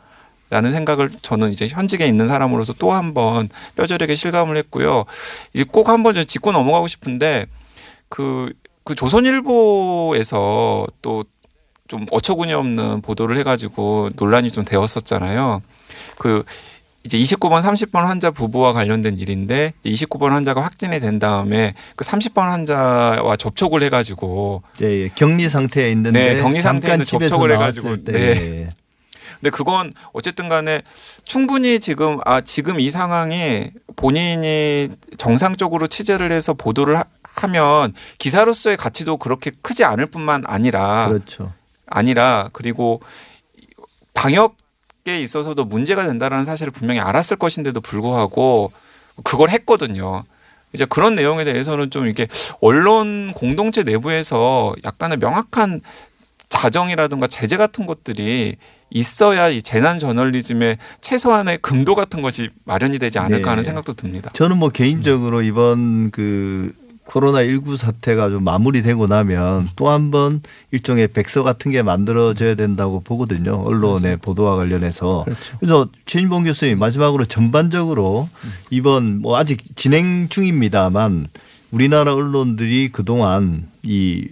라는 생각을 저는 이제 현직에 있는 사람으로서 또 한 번 뼈저리게 실감을 했고요. 꼭 한번 짚고 넘어가고 싶은데 그, 그 조선일보에서 또 좀 어처구니 없는 보도를 해가지고 논란이 좀 되었었잖아요. 그 이제 29번, 30번 환자 부부와 관련된 일인데 29번 환자가 확진이 된 다음에 그 30번 환자와 접촉을 해가지고 예, 예. 격리 상태에 있는데 네, 격리 상태에 접촉을 해가지고, 때 네. 근데 그건 어쨌든 간에 충분히 지금 아 지금 이 상황이 본인이 정상적으로 취재를 해서 보도를 하, 하면 기사로서의 가치도 그렇게 크지 않을 뿐만 아니라 그렇죠. 아니라 그리고 방역에 있어서도 문제가 된다라는 사실을 분명히 알았을 것인데도 불구하고 그걸 했거든요. 이제 그런 내용에 대해서는 좀 이렇게 언론 공동체 내부에서 약간의 명확한 자정이라든가 제재 같은 것들이 있어야 이 재난 저널리즘의 최소한의 금도 같은 것이 마련이 되지 않을까 네. 하는 생각도 듭니다. 저는 뭐 개인적으로 이번 그 코로나 19 사태가 좀 마무리되고 나면 또 한 번 일종의 백서 같은 게 만들어져야 된다고 보거든요. 언론의 보도와 관련해서. 그래서 최인봉 교수님 마지막으로 전반적으로 이번 뭐 아직 진행 중입니다만 우리나라 언론들이 그동안 이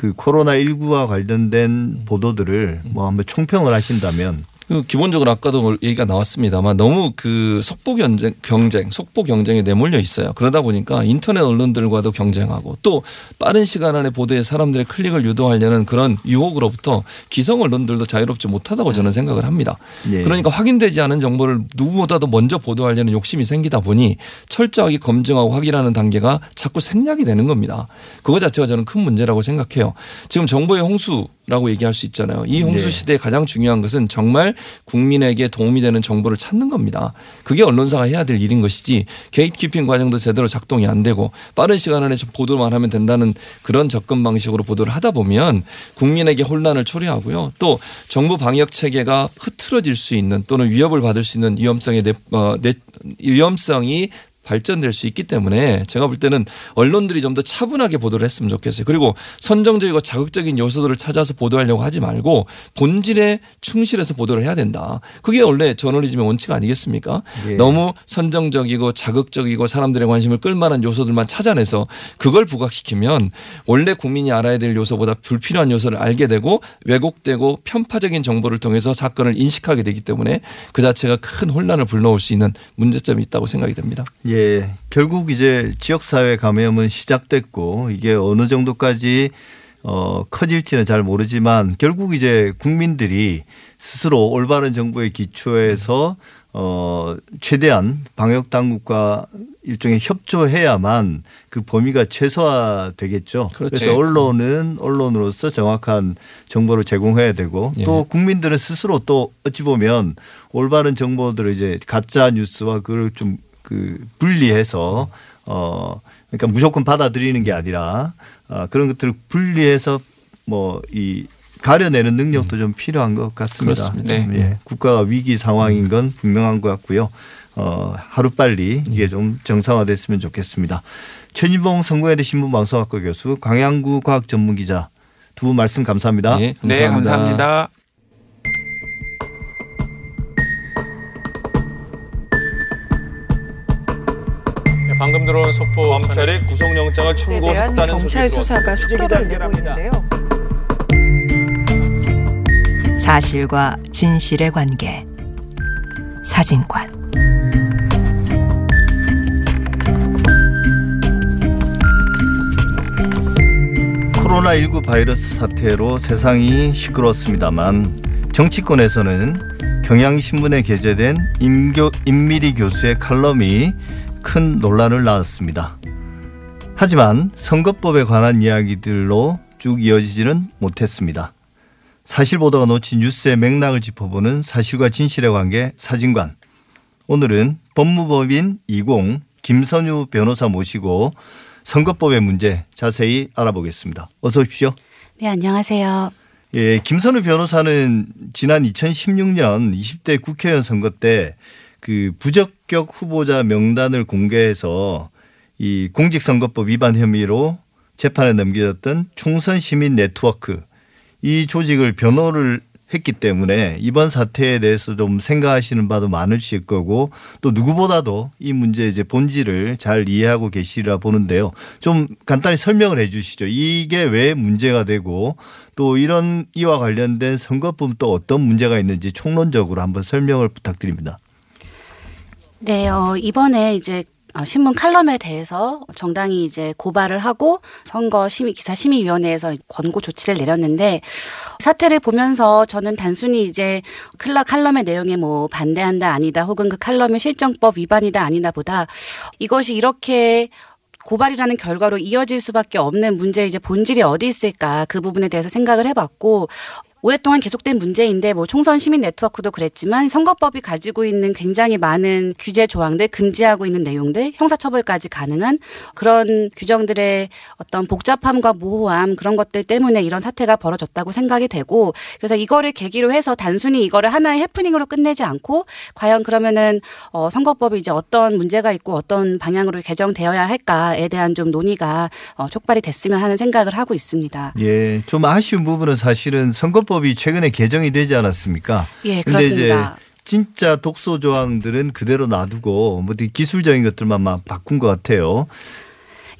그 코로나 19와 관련된 보도들을 뭐 한번 총평을 하신다면 그 기본적으로 아까도 얘기가 나왔습니다만 너무 그 속보 경쟁, 경쟁, 속보 경쟁에 내몰려 있어요. 그러다 보니까 인터넷 언론들과도 경쟁하고 또 빠른 시간 안에 보도에 사람들의 클릭을 유도하려는 그런 유혹으로부터 기성 언론들도 자유롭지 못하다고 저는 생각을 합니다. 예. 그러니까 확인되지 않은 정보를 누구보다도 먼저 보도하려는 욕심이 생기다 보니 철저하게 검증하고 확인하는 단계가 자꾸 생략이 되는 겁니다. 그거 자체가 저는 큰 문제라고 생각해요. 지금 정보의 홍수 라고 얘기할 수 있잖아요. 이 홍수 네. 시대에 가장 중요한 것은 정말 국민에게 도움이 되는 정보를 찾는 겁니다. 그게 언론사가 해야 될 일인 것이지 게이트키핑 과정도 제대로 작동이 안 되고 빠른 시간 안에 보도만 하면 된다는 그런 접근 방식으로 보도를 하다 보면 국민에게 혼란을 초래하고요. 또 정부 방역 체계가 흐트러질 수 있는 또는 위협을 받을 수 있는 위험성의 내, 어, 내, 위험성이 발전될 수 있기 때문에 제가 볼 때는 언론들이 좀 더 차분하게 보도를 했으면 좋겠어요. 그리고 선정적이고 자극적인 요소들을 찾아서 보도하려고 하지 말고 본질에 충실해서 보도를 해야 된다. 그게 원래 저널리즘의 원칙 아니겠습니까? 예. 너무 선정적이고 자극적이고 사람들의 관심을 끌만한 요소들만 찾아내서 그걸 부각시키면 원래 국민이 알아야 될 요소보다 불필요한 요소를 알게 되고 왜곡되고 편파적인 정보를 통해서 사건을 인식하게 되기 때문에 그 자체가 큰 혼란을 불러올 수 있는 문제점이 있다고 생각이 됩니다. 예, 결국 이제 지역사회 감염은 시작됐고 이게 어느 정도까지 어, 커질지는 잘 모르지만 결국 이제 국민들이 스스로 올바른 정보에 기초해서 어, 최대한 방역 당국과 일종의 협조해야만 그 범위가 최소화 되겠죠. 그렇죠. 그래서 언론은 언론으로서 정확한 정보를 제공해야 되고 예. 또 국민들은 스스로 또 어찌 보면 올바른 정보들을 이제 가짜 뉴스와 그걸 좀 그 분리해서 어 그러니까 무조건 받아들이는 게 아니라 어, 그런 것들을 분리해서 뭐 이 가려내는 능력도 좀 필요한 것 같습니다. 그렇습니다. 좀, 예. 국가가 위기 상황인 건 분명한 것 같고요. 어, 하루 빨리 이게 좀 정상화됐으면 좋겠습니다. 최진봉 성공회대 신문방송학과 교수, 광양구 과학전문기자 두 분 말씀 감사합니다. 예, 네, 감사합니다. 방금 들어온 속보 검찰이 구속영장을 청구했다는 경찰 수사가 속도를 내고 있는데요. 사실과 진실의 관계. 사진관. 코로나19 바이러스 사태로 세상이 시끄러웠습니다만 정치권에서는 경향신문에 게재된 임교, 임미리 교수의 칼럼이 큰 논란을 낳았습니다. 하지만 선거법에 관한 이야기들로 쭉 이어지지는 못했습니다. 사실 보도가 놓친 뉴스의 맥락을 짚어보는 사실과 진실의 관계 사진관. 오늘은 법무법인 20 김선유 변호사 모시고 선거법의 문제 자세히 알아보겠습니다. 어서 오십시오. 네, 안녕하세요. 예, 김선우 변호사는 지난 2016년 20대 국회의원 선거 때 그 부적격 후보자 명단을 공개해서 이 공직선거법 위반 혐의로 재판에 넘겨졌던 총선 시민 네트워크 이 조직을 변호를 했기 때문에 이번 사태에 대해서 좀 생각하시는 바도 많으실 거고 또 누구보다도 이 문제의 이제 본질을 잘 이해하고 계시리라 보는데요. 좀 간단히 설명을 해 주시죠. 이게 왜 문제가 되고 또 이런 이와 관련된 선거법 또 어떤 문제가 있는지 총론적으로 한번 설명을 부탁드립니다. 네, 어, 이번에 이제 어, 신문 칼럼에 대해서 정당이 이제 고발을 하고 선거 심의 기사 심의위원회에서 권고 조치를 내렸는데 사태를 보면서 저는 단순히 이제 클라 칼럼의 내용에 뭐 반대한다 아니다 혹은 그 칼럼의 실정법 위반이다 아니다보다 이것이 이렇게 고발이라는 결과로 이어질 수밖에 없는 문제의 이제 본질이 어디 있을까 그 부분에 대해서 생각을 해봤고 오랫동안 계속된 문제인데 뭐 총선 시민 네트워크도 그랬지만 선거법이 가지고 있는 굉장히 많은 규제 조항들 금지하고 있는 내용들 형사처벌까지 가능한 그런 규정들의 어떤 복잡함과 모호함 그런 것들 때문에 이런 사태가 벌어졌다고 생각이 되고 그래서 이거를 계기로 해서 단순히 이거를 하나의 해프닝으로 끝내지 않고 과연 그러면은 어 선거법이 이제 어떤 문제가 있고 어떤 방향으로 개정되어야 할까에 대한 좀 논의가 어 촉발이 됐으면 하는 생각을 하고 있습니다. 예, 좀 아쉬운 부분은 사실은 선거 법이 최근에 개정이 되지 않았습니까? 예, 그렇습니다. 진짜 독소 조항들은 그대로 놔두고 뭐 기술적인 것들만 막 바꾼 것 같아요.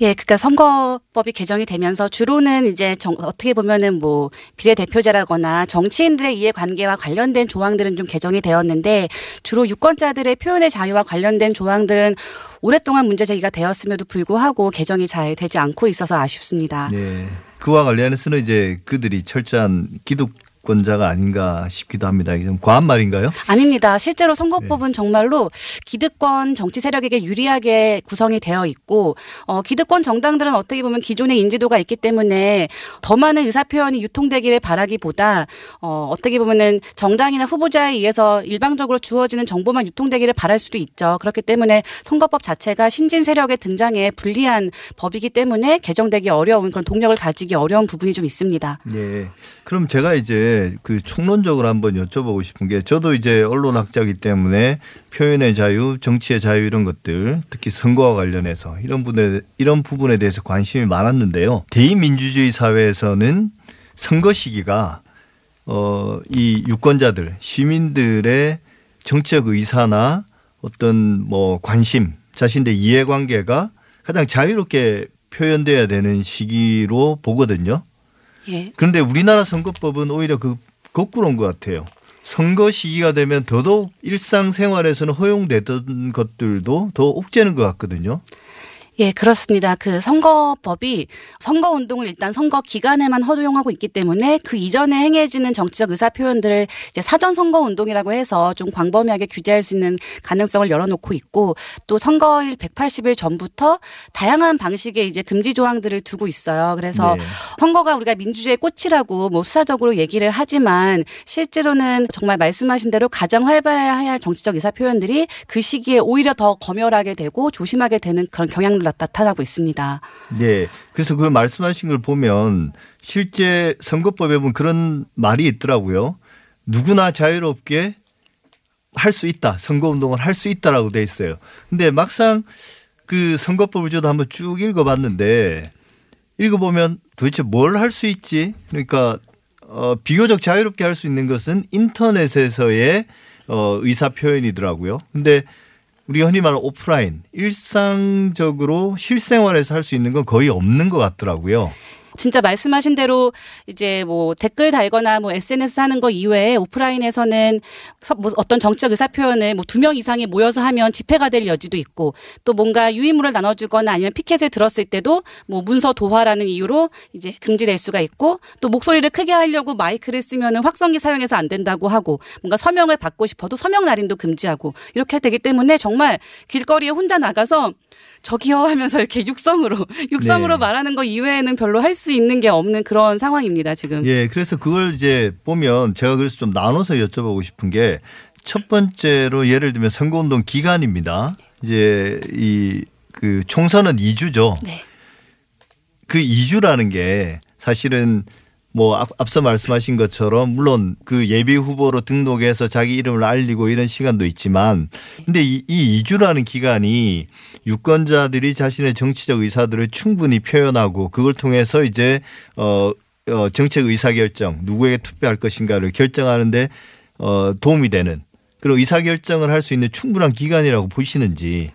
예, 그러니까 선거법이 개정이 되면서 주로는 이제 정, 어떻게 보면은 뭐 비례대표제라거나 정치인들의 이해관계와 관련된 조항들은 좀 개정이 되었는데 주로 유권자들의 표현의 자유와 관련된 조항들은 오랫동안 문제 제기가 되었음에도 불구하고 개정이 잘 되지 않고 있어서 아쉽습니다. 네. 그와 관련해서는 이제 그들이 철저한 기득 권자가 아닌가 싶기도 합니다. 이게 좀 과한 말인가요? 아닙니다. 실제로 선거법은 정말로 기득권 정치 세력에게 유리하게 구성이 되어 있고 어, 기득권 정당들은 어떻게 보면 기존의 인지도가 있기 때문에 더 많은 의사 표현이 유통되기를 바라기보다 어, 어떻게 보면은 정당이나 후보자에 의해서 일방적으로 주어지는 정보만 유통되기를 바랄 수도 있죠. 그렇기 때문에 선거법 자체가 신진 세력의 등장에 불리한 법이기 때문에 개정되기 어려운 그런 동력을 가지기 어려운 부분이 좀 있습니다. 네. 그럼 제가 이제 그 총론적으로 한번 여쭤보고 싶은 게 저도 이제 언론학자이기 때문에 표현의 자유, 정치의 자유 이런 것들 특히 선거와 관련해서 이런 부분에 이런 부분에 대해서 관심이 많았는데요. 대의민주주의 사회에서는 선거 시기가 어, 이 유권자들, 시민들의 정치적 의사나 어떤 뭐 관심, 자신들의 이해관계가 가장 자유롭게 표현돼야 되는 시기로 보거든요. 예. 그런데 우리나라 선거법은 오히려 그 거꾸로인 것 같아요. 선거 시기가 되면 더더욱 일상생활에서는 허용되던 것들도 더 옥죄는 것 같거든요. 예, 그렇습니다. 그 선거법이 선거 운동을 일단 선거 기간에만 허용하고 있기 때문에 그 이전에 행해지는 정치적 의사 표현들을 이제 사전 선거 운동이라고 해서 좀 광범위하게 규제할 수 있는 가능성을 열어놓고 있고 또 선거일 180일 전부터 다양한 방식의 이제 금지 조항들을 두고 있어요. 그래서 네. 선거가 우리가 민주주의의 꽃이라고 뭐 수사적으로 얘기를 하지만 실제로는 정말 말씀하신 대로 가장 활발해야 할 정치적 의사 표현들이 그 시기에 오히려 더 검열하게 되고 조심하게 되는 그런 경향 도 나타나고 있습니다. 네. 그래서 그 말씀하신 걸 보면 실제 선거법에 보면 그런 말이 있더라고요. 누구나 자유롭게 할 수 있다. 선거운동을 할 수 있다라고 돼 있어요. 근데 막상 그 선거법을 저도 한번 쭉 읽어봤는데 읽어보면 도대체 뭘 할 수 있지? 그러니까 어, 비교적 자유롭게 할 수 있는 것은 인터넷에서의 어, 의사 표현이더라고요. 근데 우리가 흔히 말하는 오프라인 일상적으로 실생활에서 할 수 있는 건 거의 없는 것 같더라고요. 진짜 말씀하신 대로 이제 뭐 댓글 달거나 뭐 SNS 하는 거 이외에 오프라인에서는 서- 뭐 어떤 정치적 의사 표현을 뭐 두 명 이상이 모여서 하면 집회가 될 여지도 있고 또 뭔가 유인물을 나눠주거나 아니면 피켓을 들었을 때도 뭐 문서 도화라는 이유로 이제 금지될 수가 있고 또 목소리를 크게 하려고 마이크를 쓰면은 확성기 사용해서 안 된다고 하고 뭔가 서명을 받고 싶어도 서명 날인도 금지하고 이렇게 되기 때문에 정말 길거리에 혼자 나가서 저기요 하면서 이렇게 육성으로 육성으로 네. 말하는 거 이외에는 별로 할 수 있는 게 없는 그런 상황입니다 지금. 예, 그래서 그걸 이제 보면 제가 그래서 좀 나눠서 여쭤보고 싶은 게 첫 번째로 예를 들면 선거운동 기간입니다. 이제 이 그 총선은 2주죠. 네. 그 2주라는 게 사실은 뭐 앞- 앞서 말씀하신 것처럼 물론 그 예비 후보로 등록해서 자기 이름을 알리고 이런 시간도 있지만 근데 이, 이 2주라는 기간이 유권자들이 자신의 정치적 의사들을 충분히 표현하고 그걸 통해서 이제 어, 어 정책 의사 결정 누구에게 투표할 것인가를 결정하는데 어 도움이 되는 그런 의사 결정을 할 수 있는 충분한 기간이라고 보시는지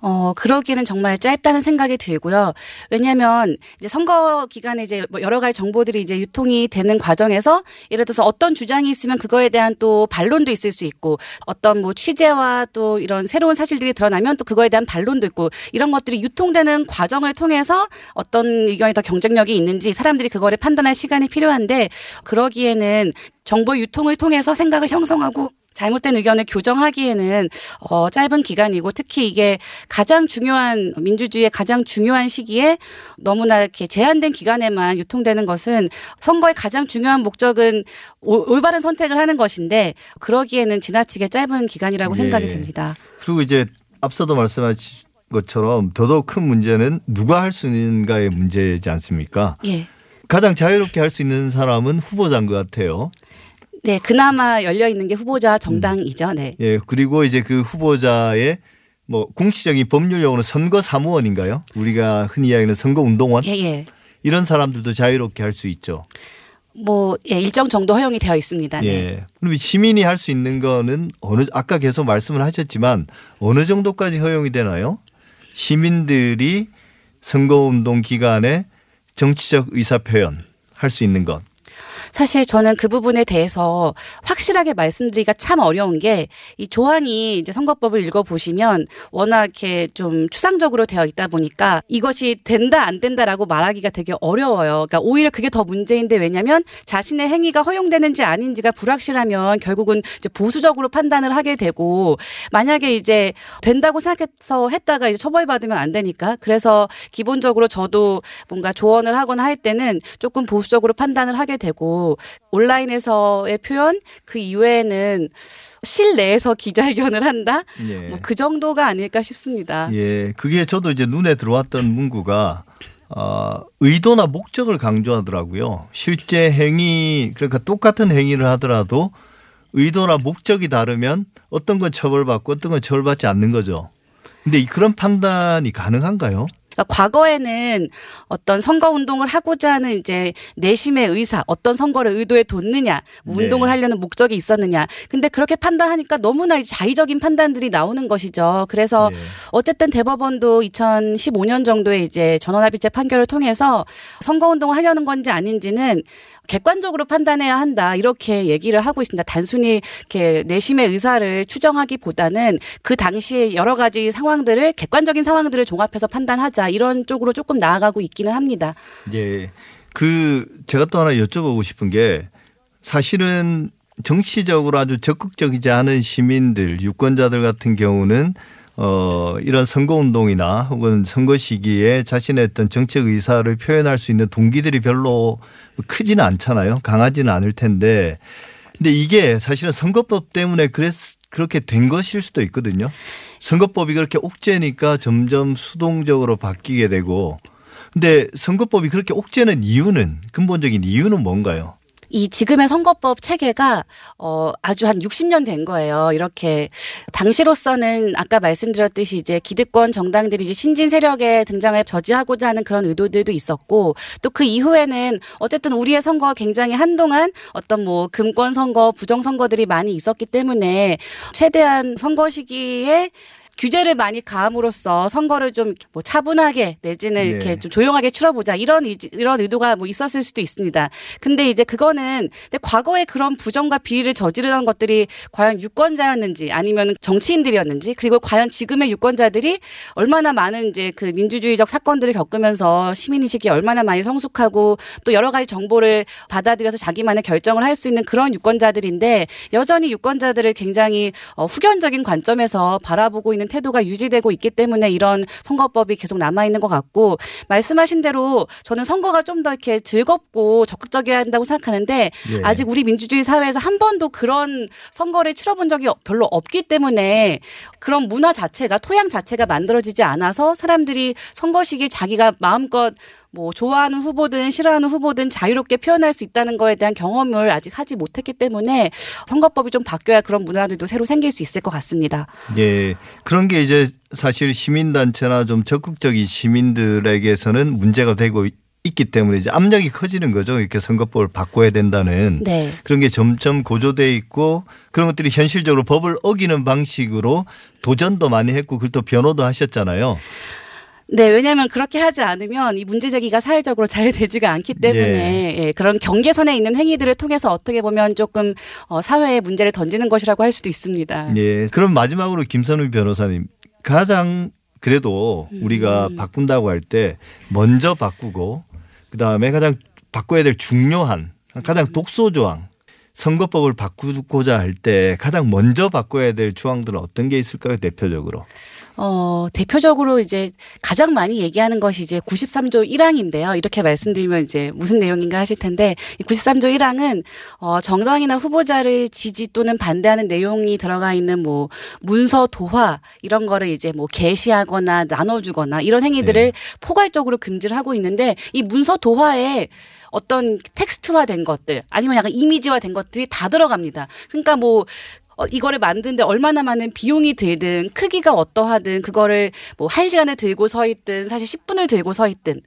어, 그러기에는 정말 짧다는 생각이 들고요. 왜냐하면 이제 선거 기간에 이제 뭐 여러 가지 정보들이 이제 유통이 되는 과정에서 예를 들어서 어떤 주장이 있으면 그거에 대한 또 반론도 있을 수 있고 어떤 뭐 취재와 또 이런 새로운 사실들이 드러나면 또 그거에 대한 반론도 있고 이런 것들이 유통되는 과정을 통해서 어떤 의견이 더 경쟁력이 있는지 사람들이 그거를 판단할 시간이 필요한데 그러기에는 정보 유통을 통해서 생각을 형성하고 잘못된 의견을 교정하기에는 어, 짧은 기간이고 특히 이게 가장 중요한 민주주의의 가장 중요한 시기에 너무나 이렇게 제한된 기간에만 유통되는 것은 선거의 가장 중요한 목적은 오- 올바른 선택을 하는 것인데 그러기에는 지나치게 짧은 기간이라고 예. 생각이 됩니다. 그리고 이제 앞서도 말씀하신 것처럼 더더욱 큰 문제는 누가 할 수 있는가의 문제지 않습니까? 예. 가장 자유롭게 할 수 있는 사람은 후보자인 것 같아요. 네, 그나마 열려 있는 게 후보자 정당이죠. 네. 예, 그리고 이제 그 후보자의 뭐 공식적인 법률 용어는 선거 사무원인가요? 우리가 흔히 이야기하는 선거 운동원 예, 예. 이런 사람들도 자유롭게 할 수 있죠. 뭐 예, 일정 정도 허용이 되어 있습니다. 네. 예. 그럼 시민이 할 수 있는 거는 어느 아까 계속 말씀을 하셨지만 어느 정도까지 허용이 되나요? 시민들이 선거운동 기간에 정치적 의사 표현 할 수 있는 것. 사실 저는 그 부분에 대해서 확실하게 말씀드리기가 참 어려운 게 이 조항이 이제 선거법을 읽어보시면 워낙 이렇게 좀 추상적으로 되어 있다 보니까 이것이 된다 안 된다라고 말하기가 되게 어려워요. 그러니까 오히려 그게 더 문제인데 왜냐하면 자신의 행위가 허용되는지 아닌지가 불확실하면 결국은 이제 보수적으로 판단을 하게 되고 만약에 이제 된다고 생각해서 했다가 이제 처벌받으면 안 되니까 그래서 기본적으로 저도 뭔가 조언을 하거나 할 때는 조금 보수적으로 판단을 하게 되고 온라인에서의 표현 그 이외에는 실내에서 기자회견을 한다 예. 뭐 그 정도가 아닐까 싶습니다. 예, 그게 저도 이제 눈에 들어왔던 문구가 어, 의도나 목적을 강조하더라고요. 실제 행위 그러니까 똑같은 행위를 하더라도 의도나 목적이 다르면 어떤 건 처벌받고 어떤 건 처벌받지 않는 거죠. 근데 이 그런 판단이 가능한가요? 그러니까 과거에는 어떤 선거 운동을 하고자 하는 이제 내심의 의사, 어떤 선거를 의도에 뒀느냐, 뭐 네. 운동을 하려는 목적이 있었느냐. 근데 그렇게 판단하니까 너무나 자의적인 판단들이 나오는 것이죠. 그래서 네. 어쨌든 대법원도 2015년 정도에 이제 전원합의체 판결을 통해서 선거 운동을 하려는 건지 아닌지는 객관적으로 판단해야 한다 이렇게 얘기를 하고 있습니다. 단순히 이렇게 내심의 의사를 추정하기보다는 그 당시에 여러 가지 상황들을 객관적인 상황들을 종합해서 판단하자 이런 쪽으로 조금 나아가고 있기는 합니다. 예. 그 제가 또 하나 여쭤보고 싶은 게 사실은 정치적으로 아주 적극적이지 않은 시민들, 유권자들 같은 경우는 어, 이런 선거운동이나 혹은 선거 시기에 자신의 어떤 정책 의사를 표현할 수 있는 동기들이 별로 크지는 않잖아요. 강하지는 않을 텐데. 근데 이게 사실은 선거법 때문에 그랬, 그렇게 된 것일 수도 있거든요. 선거법이 그렇게 옥죄니까 점점 수동적으로 바뀌게 되고. 근데 선거법이 그렇게 옥죄는 이유는 근본적인 이유는 뭔가요? 이 지금의 선거법 체계가 어 아주 한 60년 된 거예요. 이렇게 당시로서는 아까 말씀드렸듯이 이제 기득권 정당들이 이제 신진 세력의 등장을 저지하고자 하는 그런 의도들도 있었고 또 그 이후에는 어쨌든 우리의 선거가 굉장히 한동안 어떤 뭐 금권 선거, 부정 선거들이 많이 있었기 때문에 최대한 선거 시기에 규제를 많이 가함으로써 선거를 좀 뭐 차분하게 내지는 네. 이렇게 좀 조용하게 치러보자 이런 의- 이런 의도가 뭐 있었을 수도 있습니다. 근데 이제 그거는 근데 과거에 그런 부정과 비리를 저지르던 것들이 과연 유권자였는지 아니면 정치인들이었는지 그리고 과연 지금의 유권자들이 얼마나 많은 이제 그 민주주의적 사건들을 겪으면서 시민의식이 얼마나 많이 성숙하고 또 여러 가지 정보를 받아들여서 자기만의 결정을 할 수 있는 그런 유권자들인데 여전히 유권자들을 굉장히 어, 후견적인 관점에서 바라보고 있는 태도가 유지되고 있기 때문에 이런 선거법이 계속 남아 있는 것 같고 말씀하신 대로 저는 선거가 좀 더 이렇게 즐겁고 적극적이어야 한다고 생각하는데 예. 아직 우리 민주주의 사회에서 한 번도 그런 선거를 치러본 적이 별로 없기 때문에 그런 문화 자체가 토양 자체가 만들어지지 않아서 사람들이 선거 시기에 자기가 마음껏 뭐 좋아하는 후보든 싫어하는 후보든 자유롭게 표현할 수 있다는 거에 대한 경험을 아직 하지 못했기 때문에 선거법이 좀 바뀌어야 그런 문화들도 새로 생길 수 있을 것 같습니다. 예. 그런 게 이제 사실 시민단체나 좀 적극적인 시민들에게서는 문제가 되고 있기 때문에 이제 압력이 커지는 거죠. 이렇게 선거법을 바꿔야 된다는. 네. 그런 게 점점 고조돼 있고 그런 것들이 현실적으로 법을 어기는 방식으로 도전도 많이 했고 그걸 또 변호도 하셨잖아요. 네, 왜냐하면 그렇게 하지 않으면 이 문제 제기가 사회적으로 잘 되지가 않기 때문에 예, 그런 경계선에 있는 행위들을 통해서 어떻게 보면 조금 어, 사회에 문제를 던지는 것이라고 할 수도 있습니다. 예. 그럼 마지막으로 김선우 변호사님 가장 그래도 우리가 음. 바꾼다고 할 때 먼저 바꾸고 그 다음에 가장 바꿔야 될 중요한 가장 독소 조항 선거법을 바꾸고자 할 때 가장 먼저 바꿔야 될 조항들은 어떤 게 있을까요? 대표적으로. 어, 대표적으로 이제 가장 많이 얘기하는 것이 이제 93조 1항인데요. 이렇게 말씀드리면 이제 무슨 내용인가 하실 텐데 이 93조 1항은 어, 정당이나 후보자를 지지 또는 반대하는 내용이 들어가 있는 뭐 문서 도화 이런 거를 이제 뭐 게시하거나 나눠주거나 이런 행위들을 포괄적으로 금지를 하고 있는데 이 문서 도화에 어떤 텍스트화된 것들 아니면 약간 이미지화된 것들이 다 들어갑니다. 그러니까 뭐 어, 이거를 만드는데 얼마나 많은 비용이 들든 크기가 어떠하든 그거를 뭐한 시간을 들고 서 있든 사실 10분을 들고 서 있든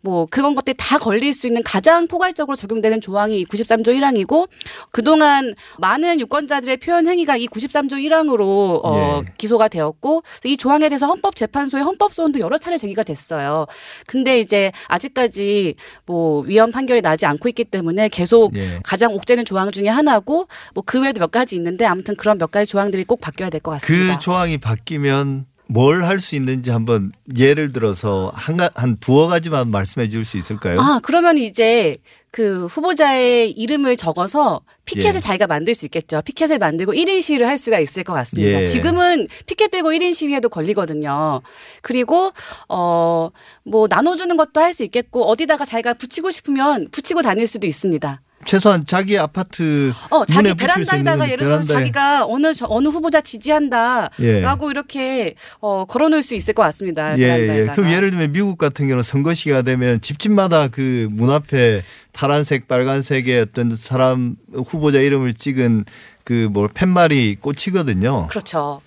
뭐 그런 것들이 다 걸릴 수 있는 가장 포괄적으로 적용되는 조항이 이 93조 1항이고 그동안 많은 유권자들의 표현 행위가 이 93조 1항으로 어 예. 기소가 되었고 이 조항에 대해서 헌법재판소에 헌법소원도 여러 차례 제기가 됐어요. 근데 이제 아직까지 뭐 위헌 판결이 나지 않고 있기 때문에 계속 예. 가장 옥죄는 조항 중에 하나고 뭐 그 외에도 몇 가지 있는데 아무튼 그런 몇 가지 조항들이 꼭 바뀌어야 될 것 같습니다. 그 조항이 바뀌면 뭘 할 수 있는지 한번 예를 들어서 한, 가- 한 두어 가지만 말씀해 줄 수 있을까요? 아, 그러면 이제 그 후보자의 이름을 적어서 피켓을 예. 자기가 만들 수 있겠죠. 피켓을 만들고 1인 시위를 할 수가 있을 것 같습니다. 예. 지금은 피켓 들고 1인 시위해도 걸리거든요. 그리고 어, 뭐 나눠 주는 것도 할 수 있겠고 어디다가 자기가 붙이고 싶으면 붙이고 다닐 수도 있습니다. 최소한 자기 아파트 어, 자기 베란다에다가 예를 들어서 베란다에. 자기가 어느 저- 어느 후보자 지지한다라고 예. 이렇게 어 걸어놓을 수 있을 것 같습니다. 예, 예. 그럼 예를 들면 미국 같은 경우는 선거 시기가 되면 집집마다 그 문 앞에 파란색, 빨간색의 어떤 사람 후보자 이름을 찍은 그뭐 팻말이 꽂히거든요. 그렇죠.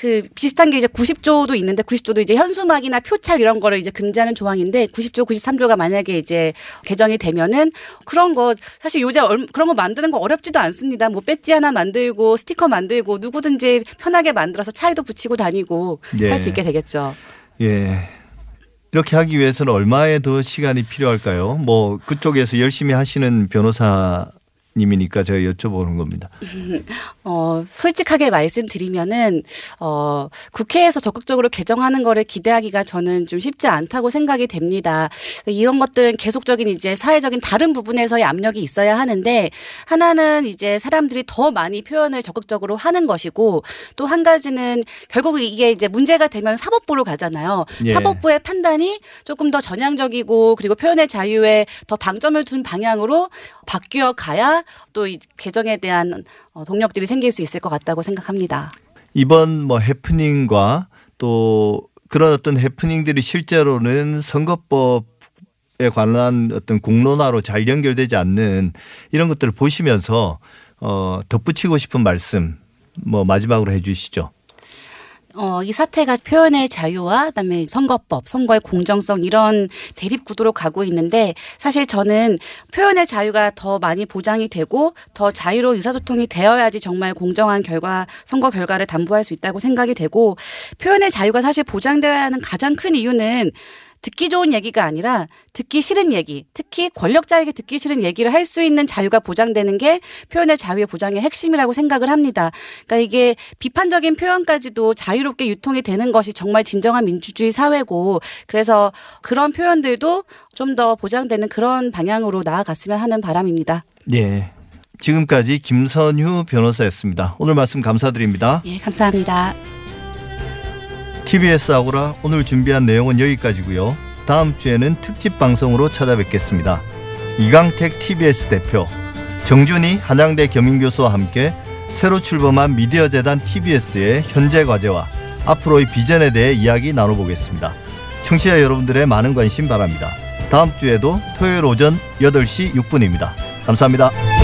그 비슷한 게 이제 90조도 있는데 90조도 이제 현수막이나 표찰 이런 거를 이제 금지하는 조항인데 90조, 93조가 만약에 이제 개정이 되면은 그런 거 사실 요새 얼- 그런 거 만드는 거 어렵지도 않습니다. 뭐 배지 하나 만들고 스티커 만들고 누구든지 편하게 만들어서 차에도 붙이고 다니고 예. 할수 있게 되겠죠. 예. 이렇게 하기 위해서는 얼마의 더 시간이 필요할까요? 뭐 그쪽에서 열심히 하시는 변호사 님이니까 제가 여쭤보는 겁니다. 어, 솔직하게 말씀드리면은, 어, 국회에서 적극적으로 개정하는 거를 기대하기가 저는 좀 쉽지 않다고 생각이 됩니다. 이런 것들은 계속적인 이제 사회적인 다른 부분에서의 압력이 있어야 하는데, 하나는 이제 사람들이 더 많이 표현을 적극적으로 하는 것이고, 또 한 가지는 결국 이게 이제 문제가 되면 사법부로 가잖아요. 예. 사법부의 판단이 조금 더 전향적이고, 그리고 표현의 자유에 더 방점을 둔 방향으로 바뀌어 가야 또 이 개정에 대한 어, 동력들이 생길 수 있을 것 같다고 생각합니다. 이번 뭐 해프닝과 또 그런 어떤 해프닝들이 실제로는 선거법에 관한 어떤 공론화로 잘 연결되지 않는 이런 것들을 보시면서 어 덧붙이고 싶은 말씀 뭐 마지막으로 해 주시죠. 어, 이 사태가 표현의 자유와 그다음에 선거법, 선거의 공정성 이런 대립 구도로 가고 있는데 사실 저는 표현의 자유가 더 많이 보장이 되고 더 자유로운 의사소통이 되어야지 정말 공정한 결과, 선거 결과를 담보할 수 있다고 생각이 되고 표현의 자유가 사실 보장되어야 하는 가장 큰 이유는 듣기 좋은 얘기가 아니라 듣기 싫은 얘기, 특히 권력자에게 듣기 싫은 얘기를 할 수 있는 자유가 보장되는 게 표현의 자유의 보장의 핵심이라고 생각을 합니다. 그러니까 이게 비판적인 표현까지도 자유롭게 유통이 되는 것이 정말 진정한 민주주의 사회고 그래서 그런 표현들도 좀 더 보장되는 그런 방향으로 나아갔으면 하는 바람입니다. 예. 지금까지 김선휴 변호사였습니다. 오늘 말씀 감사드립니다. 예, 감사합니다. TBS 아고라 오늘 준비한 내용은 여기까지고요. 다음 주에는 특집 방송으로 찾아뵙겠습니다. 이강택 TBS 대표, 정준희 한양대 겸임교수와 함께 새로 출범한 미디어 재단 TBS의 현재 과제와 앞으로의 비전에 대해 이야기 나눠보겠습니다. 청취자 여러분들의 많은 관심 바랍니다. 다음 주에도 토요일 오전 8시 6분입니다. 감사합니다.